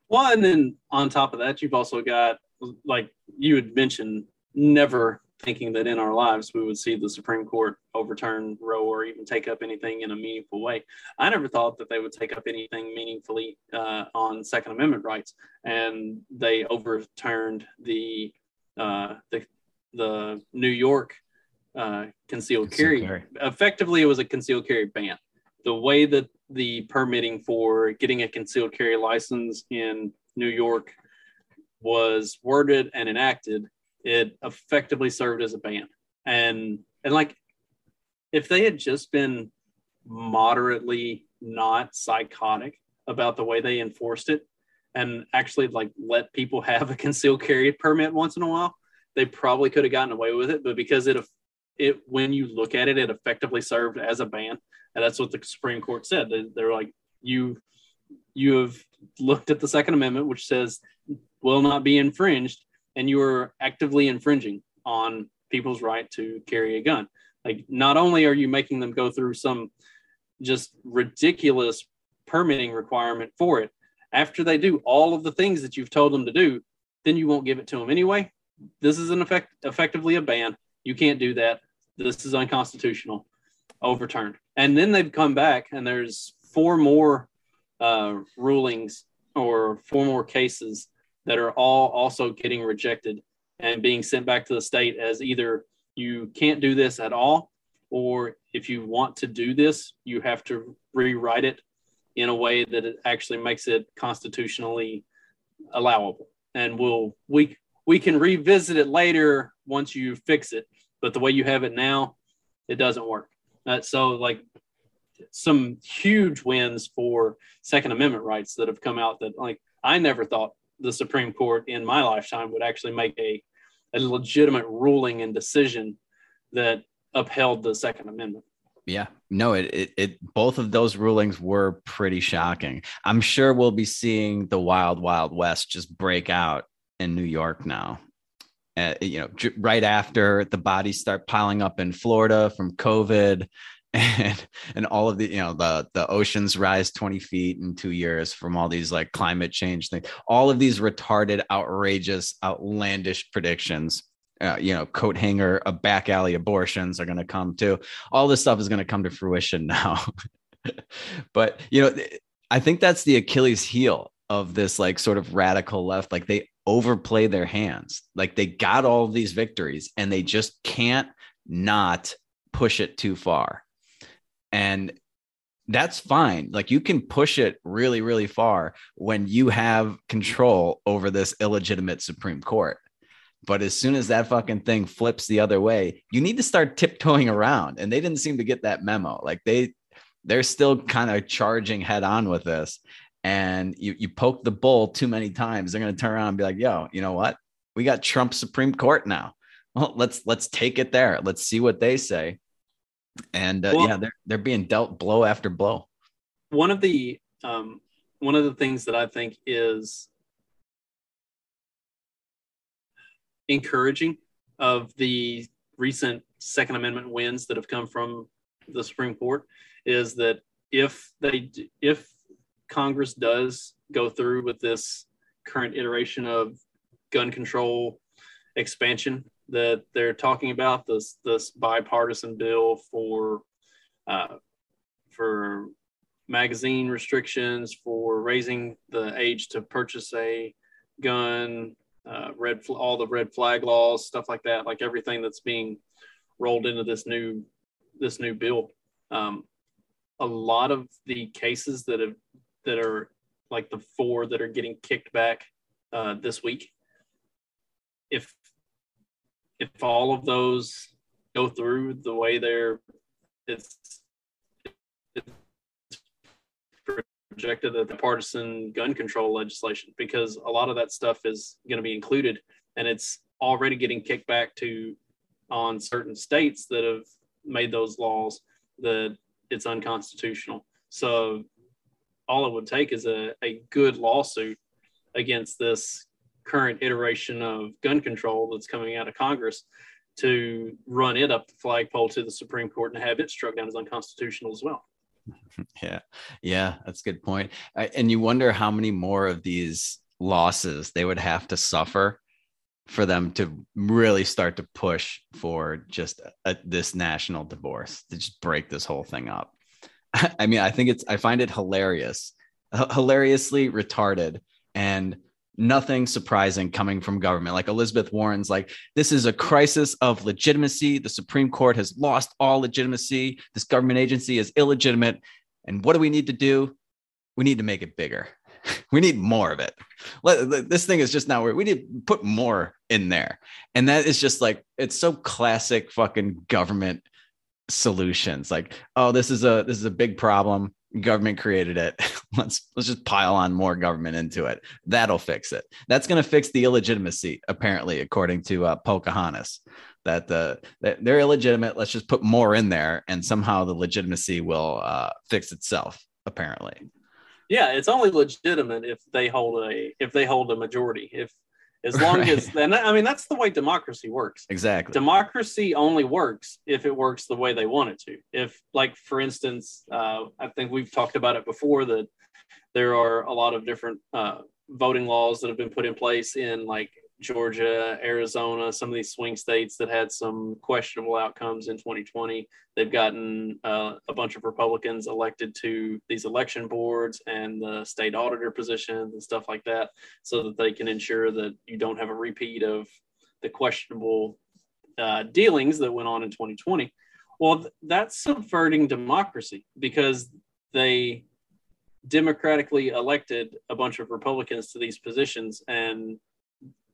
Well, and then on top of that, you've also got like you had mentioned, never thinking that in our lives we would see the Supreme Court overturn Roe or even take up anything in a meaningful way. I never thought that they would take up anything meaningfully uh, on Second Amendment rights, and they overturned the uh, the the New York uh, concealed carry. carry. Effectively, it was a concealed carry ban. The way that the permitting for getting a concealed carry license in New York was worded and enacted, it effectively served as a ban. And and like if they had just been moderately not psychotic about the way they enforced it and actually like let people have a concealed carry permit once in a while, they probably could have gotten away with it. But because it it when you look at it, it effectively served as a ban. And that's what the Supreme Court said. They, they're like, you you have looked at the Second Amendment, which says will not be infringed, and you are actively infringing on people's right to carry a gun. Like, not only are you making them go through some just ridiculous permitting requirement for it, after they do all of the things that you've told them to do, then you won't give it to them anyway. This is an effect, effectively a ban. You can't do that. This is unconstitutional. Overturned. And then they've come back, and there's four more uh, rulings or four more cases that are all also getting rejected and being sent back to the state as either you can't do this at all, or if you want to do this, you have to rewrite it in a way that it actually makes it constitutionally allowable. And we'll we we can revisit it later once you fix it. But the way you have it now, it doesn't work. Uh, so like some huge wins for Second Amendment rights that have come out that like I never thought the Supreme Court in my lifetime would actually make a, a legitimate ruling and decision that upheld the Second Amendment. Yeah, no, it, it, it, both of those rulings were pretty shocking. I'm sure we'll be seeing the wild, wild west just break out in New York now. Uh, you know, right after the bodies start piling up in Florida from COVID, and and all of the you know the the oceans rise 20 feet in two years from all these like climate change things all of these retarded outrageous outlandish predictions. Uh, you know coat hanger a back alley abortions are going to come too. All this stuff is going to come to fruition now. But you know i think that's the achilles heel of this like sort of radical left. Like they overplay their hands like they got all these victories and they just can't not push it too far and that's fine. Like you can push it really, really far when you have control over this illegitimate Supreme Court. But as soon as that fucking thing flips the other way, you need to start tiptoeing around. And they didn't seem to get that memo. Like they they're still kind of charging head on with this. And you you poke the bull too many times, they're gonna turn around and be like, yo, you know what? We got Trump Supreme Court now. Well, let's let's take it there. Let's see what they say and uh, well, yeah, they're they're being dealt blow after blow. One of the um, one of the things that I think is encouraging of the recent Second Amendment wins that have come from the Supreme Court is that if they if Congress does go through with this current iteration of gun control expansion that they're talking about this this bipartisan bill for uh, for magazine restrictions for raising the age to purchase a gun uh, red all the red flag laws stuff like that like everything that's being rolled into this new this new bill. Um, a lot of the cases that have that are like the four that are getting kicked back uh, this week. If if all of those go through the way they're it's, it's projected that the partisan gun control legislation because a lot of that stuff is going to be included and it's already getting kicked back to on certain states that have made those laws that it's unconstitutional. So all it would take is a, a good lawsuit against this current iteration of gun control that's coming out of Congress to run it up the flagpole to the Supreme Court and have it struck down as unconstitutional as well. Yeah, yeah, that's a good point. And you wonder how many more of these losses they would have to suffer for them to really start to push for just a, this national divorce to just break this whole thing up. I mean, I think it's I find it hilarious, H- hilariously retarded, and nothing surprising coming from government. Like Elizabeth Warren's like, this is a crisis of legitimacy. The Supreme Court has lost all legitimacy. This government agency is illegitimate. And what do we need to do? We need to make it bigger. we need more of it. This thing is just now where we need to put more in there. And that is just like, it's so classic fucking government solutions. Like, oh, this is a this is a big problem. Government created it. Let's let's just pile on more government into it. That'll fix it. That's going to fix the illegitimacy apparently according to uh, pocahontas that the that they're illegitimate. Let's just put more in there and somehow the legitimacy will uh, fix itself apparently. Yeah it's only legitimate if they hold a if they hold a majority. If as long right. as and I mean that's the way democracy works. Exactly. Democracy only works if it works the way they want it to. If like for instance, uh, I think we've talked about it before that there are a lot of different uh, voting laws that have been put in place in like Georgia, Arizona, some of these swing states that had some questionable outcomes in 2020. They've gotten uh, a bunch of Republicans elected to these election boards and the state auditor positions and stuff like that, so that they can ensure that you don't have a repeat of the questionable uh, dealings that went on in 2020. Well, that's subverting democracy because they democratically elected a bunch of Republicans to these positions and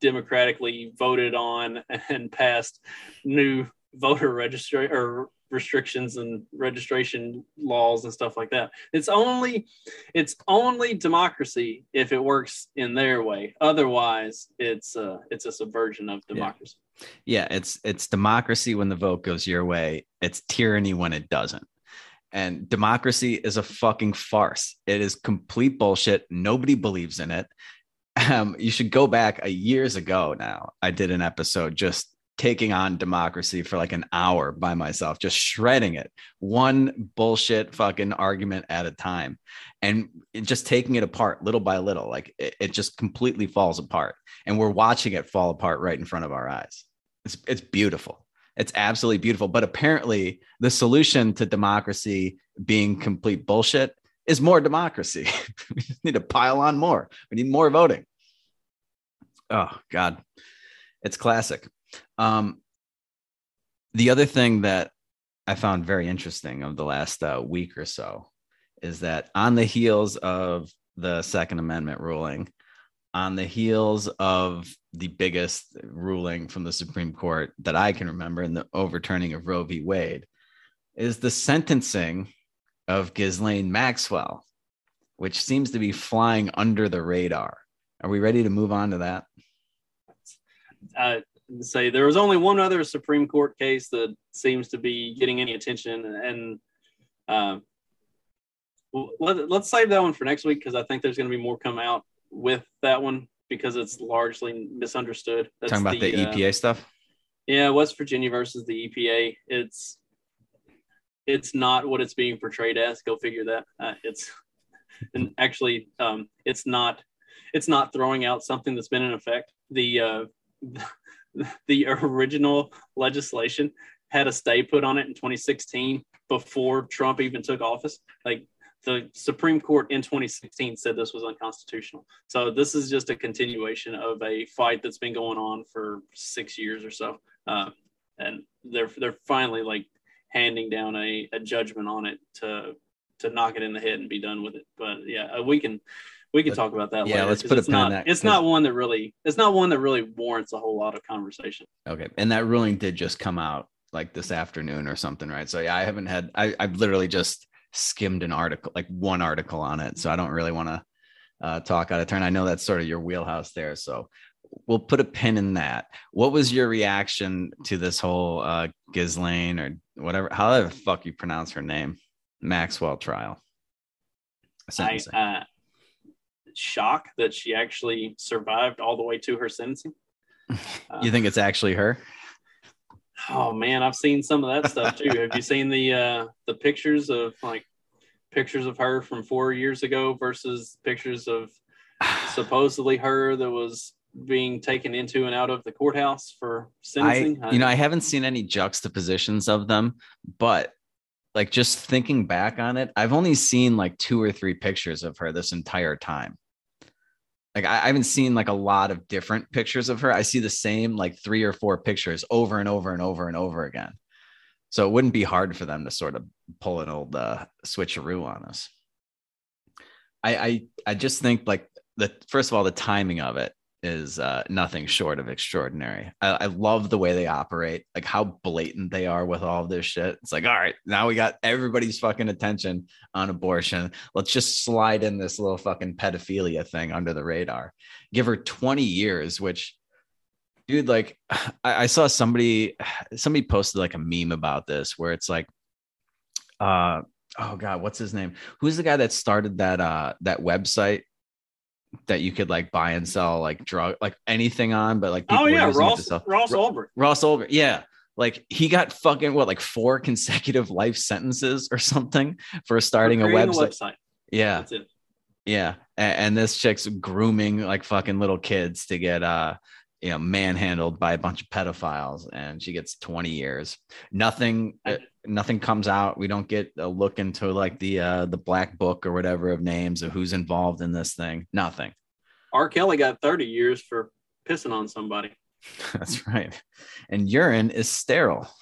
democratically voted on and passed new voter registry or restrictions and registration laws and stuff like that. It's only it's only democracy if it works in their way. Otherwise, it's uh it's a subversion of democracy. Yeah, it's it's democracy when the vote goes your way. It's tyranny when it doesn't. And democracy is a fucking farce. It is complete bullshit. Nobody believes in it. Um, you should go back a years ago now. I did an episode just taking on democracy for like an hour by myself, just shredding it, one bullshit fucking argument at a time, and just taking it apart little by little. Like it, it just completely falls apart, and we're watching it fall apart right in front of our eyes. It's it's beautiful. It's absolutely beautiful. But apparently, the solution to democracy being complete bullshit is more democracy. we just need to pile on more. We need more voting. Oh God, it's classic. Um, the other thing that I found very interesting of the last uh, week or so is that on the heels of the Second Amendment ruling, on the heels of the biggest ruling from the Supreme Court that I can remember in the overturning of Roe v. Wade, is the sentencing of Ghislaine Maxwell, which seems to be flying under the radar. Are we ready to move on to that? Uh, say there was only one other Supreme Court case that seems to be getting any attention, and uh, let, us save that one for next week because I think there's going to be more come out with that one because it's largely misunderstood. That's Talking about the, the EPA uh, stuff. Yeah, West Virginia versus the EPA. It's it's not what it's being portrayed as. Go figure that. Uh, it's and actually um, it's not it's not throwing out something that's been in effect. The uh, the original legislation had a stay put on it in 2016 before Trump even took office. Like the Supreme Court in 2016 said this was unconstitutional. So this is just a continuation of a fight that's been going on for six years or so, uh, and they're they're finally like handing down a, a judgment on it to to knock it in the head and be done with it. But yeah, uh, we can we can talk about that. Yeah, later, let's put a pin not, that. It's not one that really it's not one that really warrants a whole lot of conversation. Okay, and that ruling did just come out like this afternoon or something, right? So yeah, I haven't had I I've literally just skimmed an article, like one article on it. So I don't really want to uh, talk out of turn. I know that's sort of your wheelhouse there. So we'll put a pin in that. What was your reaction to this whole uh, Ghislaine or whatever, how the fuck you pronounce her name, Maxwell trial? I, uh, shock that she actually survived all the way to her sentencing. you think it's actually her? Oh man, I've seen some of that stuff too. Have you seen the uh the pictures of like pictures of her from four years ago versus pictures of supposedly her that was being taken into and out of the courthouse for sentencing? I, you know, I haven't seen any juxtapositions of them, but like just thinking back on it, I've only seen like two or three pictures of her this entire time like I, I haven't seen like a lot of different pictures of her. I see the same like three or four pictures over and over and over and over again. So it wouldn't be hard for them to sort of pull an old uh, switcheroo on us. I, I I just think like the first of all the timing of it is uh, nothing short of extraordinary. I, I, love the way they operate, like how blatant they are with all this shit. It's like, all right, now we got everybody's fucking attention on abortion. Let's just slide in this little fucking pedophilia thing under the radar. Give her 20 years, which, dude, like, I, I saw somebody, somebody posted like a meme about this where it's like, uh, oh god, what's his name? Who's the guy that started that uh that website that you could like buy and sell like drug like anything on, but like oh yeah, Ross Ross Ulbricht. Ross Ulbricht, yeah. Like he got fucking what like four consecutive life sentences or something for starting a website. website. Yeah, yeah, and, and this chick's grooming like fucking little kids to get uh you know manhandled by a bunch of pedophiles and she gets 20 years. Nothing uh, nothing comes out. We don't get a look into like the uh the black book or whatever of names of who's involved in this thing. Nothing. R. Kelly got 30 years for pissing on somebody. That's right. And urine is sterile.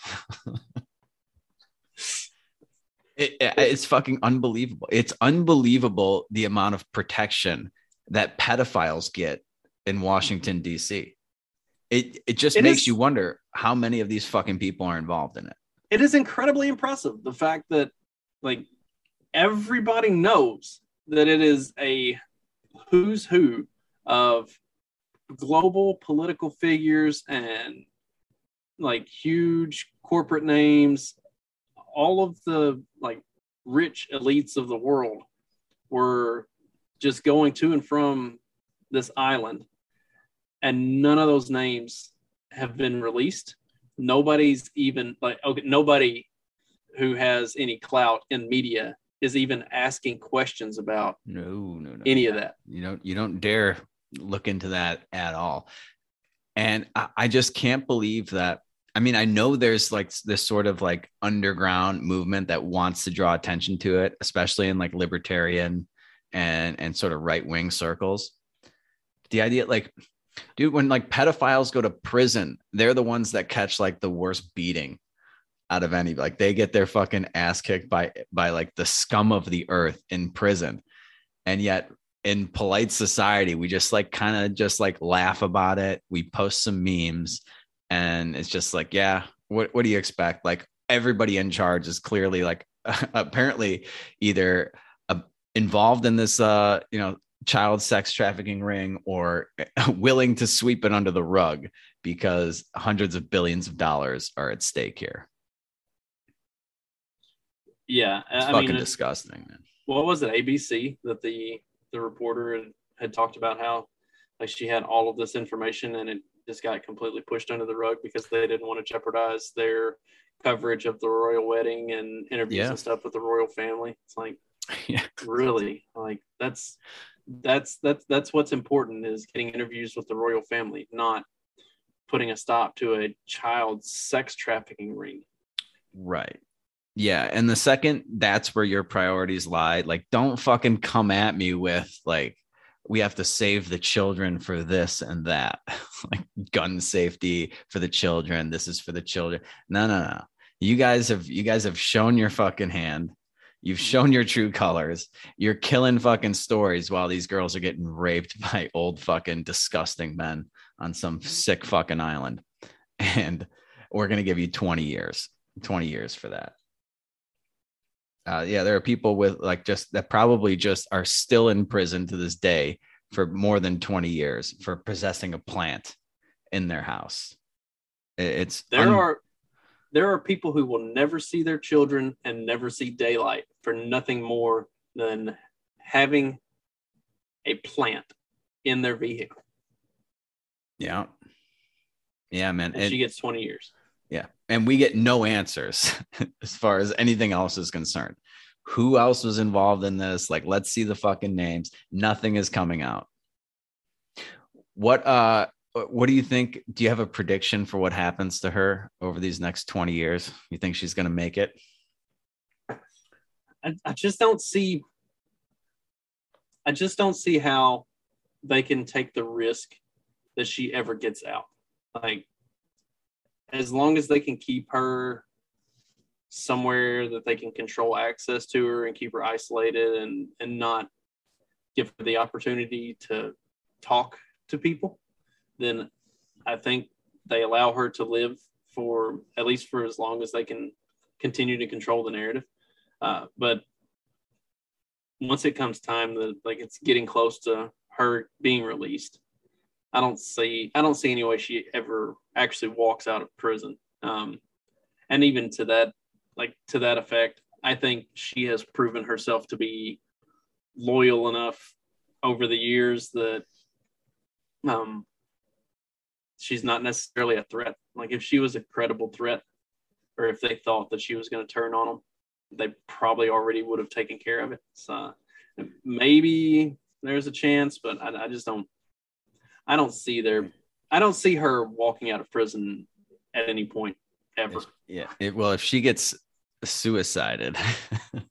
It, it- it's fucking unbelievable. It's unbelievable the amount of protection that pedophiles get in Washington D.C. It it just It makes is- you wonder how many of these fucking people are involved in it. it is incredibly impressive the fact that like everybody knows that it is a who's who of global political figures and like huge corporate names all of the like rich elites of the world were just going to and from this island and none of those names have been released nobody's even like okay nobody who has any clout in media is even asking questions about No, no, no. any of that You don't you don't dare look into that at all. And I, I just can't believe that. I mean, I know there's like this sort of like underground movement that wants to draw attention to it, especially in like libertarian and and sort of right wing circles. The idea, like, dude, when like pedophiles go to prison, they're the ones that catch like the worst beating out of any. Like, they get their fucking ass kicked by by like the scum of the earth in prison, and yet in polite society we just like kind of just like laugh about it we post some memes and it's just like yeah what what do you expect like everybody in charge is clearly like apparently either uh, involved in this uh you know child sex trafficking ring or willing to sweep it under the rug because hundreds of billions of dollars are at stake here. Yeah it's i fucking mean uh, disgusting man. what was it abc that the the reporter had, had talked about how like she had all of this information and it just got completely pushed under the rug because they didn't want to jeopardize their coverage of the royal wedding and interviews Yeah. and stuff with the royal family? It's like yeah. really? Like that's that's that's that's what's important is getting interviews with the royal family not putting a stop to a child sex trafficking ring Right. Yeah. And the second that's where your priorities lie, like don't fucking come at me with like, we have to save the children for this and that, like gun safety for the children. This is for the children. No, no, no. You guys have you guys have shown your fucking hand. You've shown your true colors. You're killing fucking stories while these girls are getting raped by old fucking disgusting men on some sick fucking island. And we're gonna give you 20 years. 20 years for that. Uh, yeah, there are people with like just that probably just are still in prison to this day for more than 20 years for possessing a plant in their house. It's there un- are there are people who will never see their children and never see daylight for nothing more than having a plant in their vehicle yeah, yeah, man. and And- she gets 20 years Yeah. And we get no answers as far as anything else is concerned. Who else was involved in this? Like, let's see the fucking names. Nothing is coming out. What uh Uh, what do you think? Do you have a prediction for what happens to her over these next 20 years? You think she's gonna make it? I, I just don't see I just don't see how they can take the risk that she ever gets out. Like as long as they can keep her somewhere that they can control access to her and keep her isolated and and not give her the opportunity to talk to people, then I think they allow her to live for at least for as long as they can continue to control the narrative. Uh, but once it comes time that like it's getting close to her being released, I don't see I don't see any way she ever actually walks out of prison. Um, and even to that like to that effect, I think she has proven herself to be loyal enough over the years that um she's not necessarily a threat. Like if she was a credible threat, or if they thought that she was going to turn on them, they probably already would have taken care of it. So maybe there's a chance, but I, I just don't. I don't see there. I don't see her walking out of prison at any point ever. Yeah. It, well, if she gets suicided,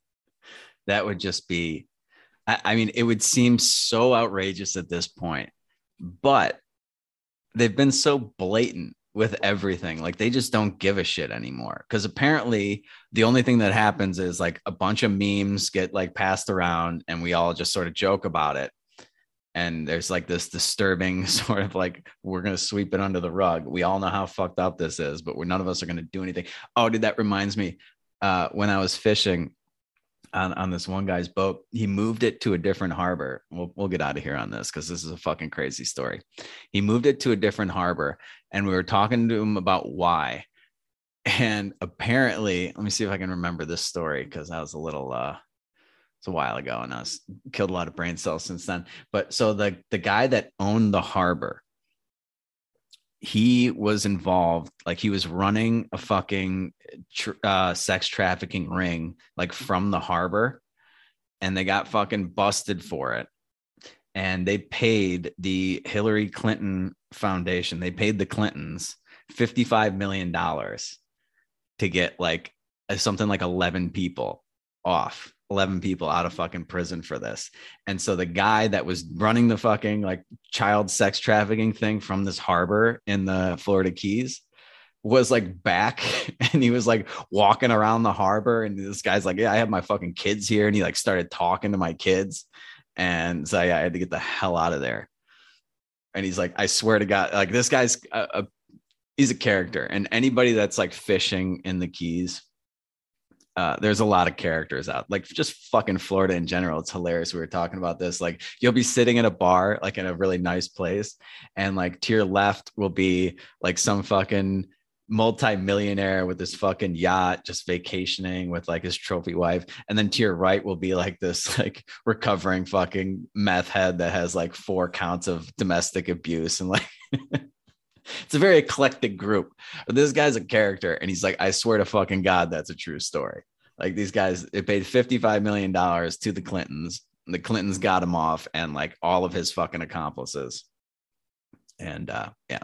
that would just be, I, I mean, it would seem so outrageous at this point, but they've been so blatant with everything. Like they just don't give a shit anymore. Because apparently the only thing that happens is like a bunch of memes get like passed around and we all just sort of joke about it. And there's like this disturbing sort of like we're gonna sweep it under the rug. We all know how fucked up this is, but we're none of us are gonna do anything. Oh, dude, that reminds me. Uh, when I was fishing, on, on this one guy's boat. He moved it to a different harbor. We'll, we'll get out of here on this because this is a fucking crazy story. He moved it to a different harbor and we were talking to him about why. And apparently, let me see if I can remember this story because that was a little, uh, it's a while ago and I was killed a lot of brain cells since then. But so the, the guy that owned the harbor, he was involved like he was running a fucking tr- uh, sex trafficking ring like from the harbor and they got fucking busted for it. And they paid the hillary clinton foundation they paid the clintons 55 million dollars to get like something like 11 people off 11 people out of fucking prison for this. And so the guy that was running the fucking like child sex trafficking thing from this harbor in the Florida Keys was like back and he was like walking around the harbor and this guy's like, "Yeah, I have my fucking kids here." And he like started talking to my kids. And so yeah, I had to get the hell out of there. And he's like, "I swear to God, like this guy's a, a he's a character and anybody that's like fishing in the Keys uh, there's a lot of characters out like just fucking florida in general. It's hilarious we were talking about this. Like you'll be sitting in a bar like in a really nice place and like to your left will be like some fucking multi-millionaire with this fucking yacht just vacationing with like his trophy wife and then to your right will be like this like recovering fucking meth head that has like four counts of domestic abuse and like it's a very eclectic group. But this guy's a character, and he's like, I swear to fucking God, that's a true story. Like these guys, it paid $55 million to the Clintons. The Clintons got him off and like all of his fucking accomplices. And uh yeah.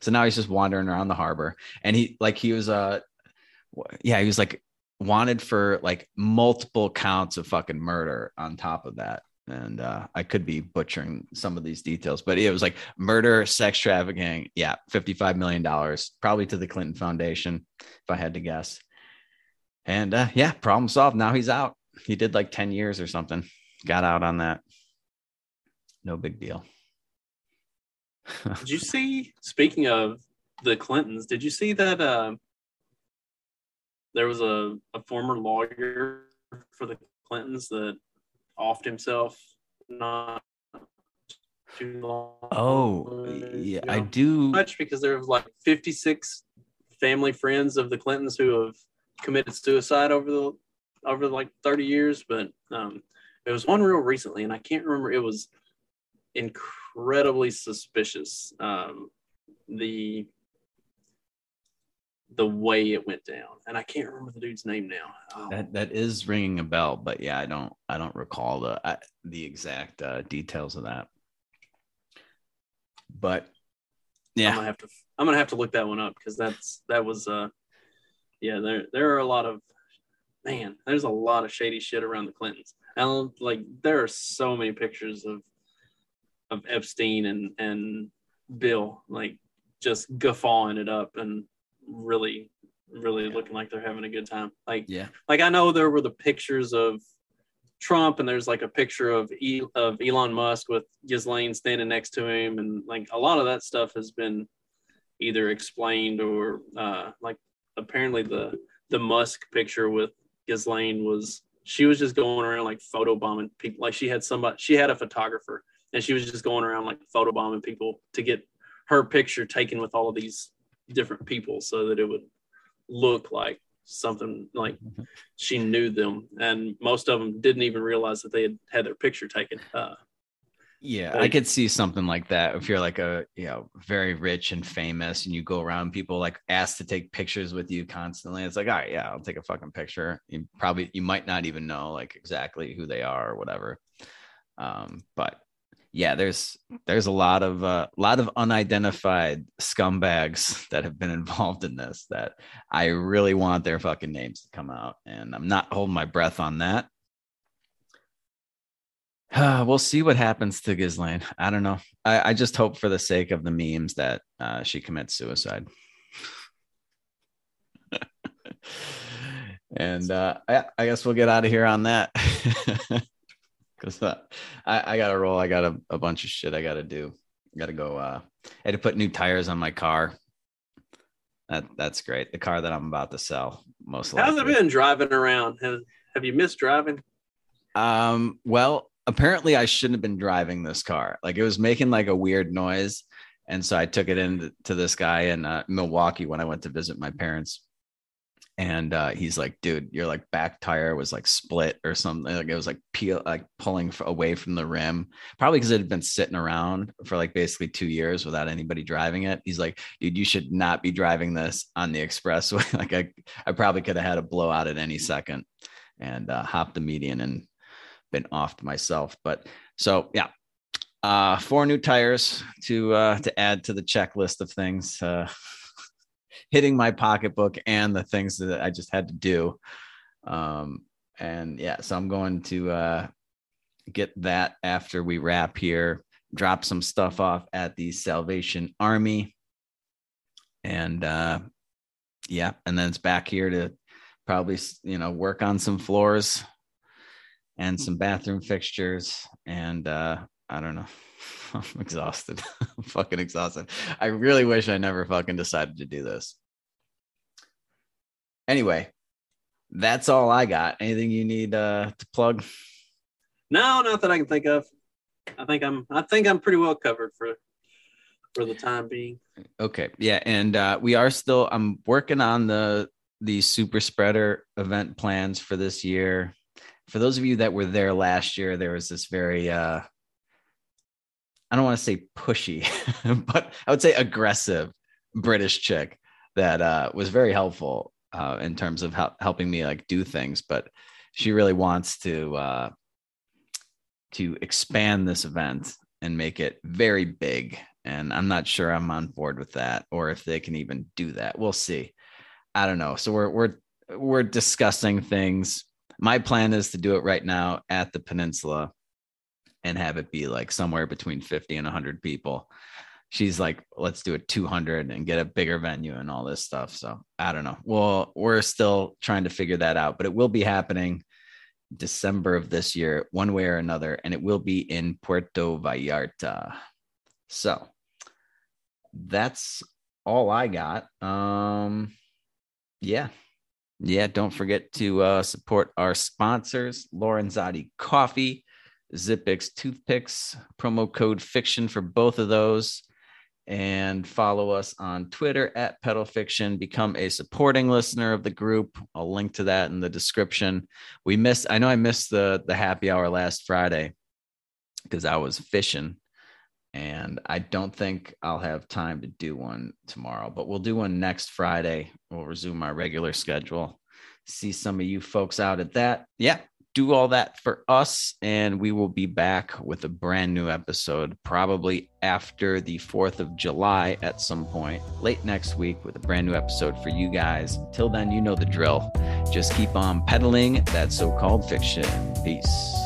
So now he's just wandering around the harbor. And he like he was uh yeah, he was like wanted for like multiple counts of fucking murder on top of that and uh, I could be butchering some of these details, but it was like murder, sex trafficking. Yeah, $55 million, probably to the Clinton Foundation, if I had to guess. And uh, yeah, problem solved. Now he's out. He did like 10 years or something, got out on that. No big deal. did you see, speaking of the Clintons, did you see that uh, there was a, a former lawyer for the Clintons that offed himself not too long. Oh, yeah, I do. Much because there was like 56 family friends of the Clintons who have committed suicide over the over like 30 years, but um, it was one real recently, and I can't remember. It was incredibly suspicious. Um, the the way it went down, and I can't remember the dude's name now. Oh. That that is ringing a bell, but yeah, I don't I don't recall the uh, the exact uh, details of that. But yeah, I'm gonna have to I'm gonna have to look that one up because that's that was uh yeah there there are a lot of man there's a lot of shady shit around the Clintons and like there are so many pictures of of Epstein and and Bill like just guffawing it up and really really looking like they're having a good time. Like yeah. like i know there were the pictures of trump and there's like a picture of e- of elon musk with Ghislaine standing next to him. And like a lot of that stuff has been either explained or uh like apparently the the musk picture with Ghislaine was she was just going around like photo bombing people like she had somebody she had a photographer and she was just going around like photo bombing people to get her picture taken with all of these different people so that it would look like something like mm-hmm. she knew them. And most of them didn't even realize that they had had their picture taken uh, yeah i could see something like that. If you're like a you know very rich and famous and you go around people like ask to take pictures with you constantly it's like all right yeah i'll take a fucking picture. You probably you might not even know like exactly who they are or whatever. Um but yeah, there's there's a lot of a uh, lot of unidentified scumbags that have been involved in this that I really want their fucking names to come out, and I'm not holding my breath on that. Uh, we'll see what happens to Ghislaine. I don't know. I, I, just hope for the sake of the memes that uh, she commits suicide. and uh, I, I, guess we'll get out of here on that because I, I got to roll. I got a, a, bunch of shit I got to do. I Got to go. Uh, I had to put new tires on my car. That that's great. The car that I'm about to sell, most likely. How's it been driving around? Have Have you missed driving? Um. Well, apparently I shouldn't have been driving this car. Like it was making like a weird noise, and so I took it in to this guy in uh, Milwaukee when I went to visit my parents and uh, he's like, dude, your like back tire was like split or something. Like it was like peel, like pulling away from the rim, probably because it had been sitting around for like basically two years without anybody driving it. He's like, dude, you should not be driving this on the expressway. like I, I probably could have had a blowout at any second, and uh, hopped the median and been off to myself. But so yeah, uh, four new tires to uh, to add to the checklist of things. Uh, hitting my pocketbook and the things that I just had to do. Um, and yeah, so I'm going to uh, get that after we wrap here, drop some stuff off at the Salvation Army. And uh, yeah, and then it's back here to probably, you know, work on some floors and some bathroom fixtures. And uh, I don't know. I'm exhausted. I'm fucking exhausted. I really wish I never fucking decided to do this. Anyway, that's all I got. Anything you need uh, to plug? No, not that I can think of. I think I'm I think I'm pretty well covered for for the time being. Okay. Yeah, and uh, we are still I'm working on the the super spreader event plans for this year. For those of you that were there last year, there was this very uh I don't want to say pushy, but I would say aggressive British chick that uh, was very helpful uh, in terms of helping me like do things. But she really wants to uh, to expand this event and make it very big. And I'm not sure I'm on board with that, or if they can even do that. We'll see. I don't know. So we're we're we're discussing things. My plan is to do it right now at the peninsula and have it be like somewhere between 50 and 100 people. She's like, let's do it 200 and get a bigger venue and all this stuff. So I don't know. Well, we're still trying to figure that out, but it will be happening December of this year, one way or another, and it will be in Puerto Vallarta. So that's all I got. Um, yeah. Yeah, don't forget to uh, support our sponsors, Lorenzotti Coffee, Zippix toothpicks, promo code fiction for both of those. And follow us on Twitter at Pedal Fiction. Become a supporting listener of the group. I'll link to that in the description. We missed, I know I missed the the happy hour last Friday because I was fishing. And I don't think I'll have time to do one tomorrow, but we'll do one next Friday. We'll resume our regular schedule. See some of you folks out at that. Yeah, do all that for us. And we will be back with a brand new episode, probably after the 4th of July at some point, late next week, with a brand new episode for you guys. Until then, you know the drill. Just keep on peddling that so called fiction. Peace.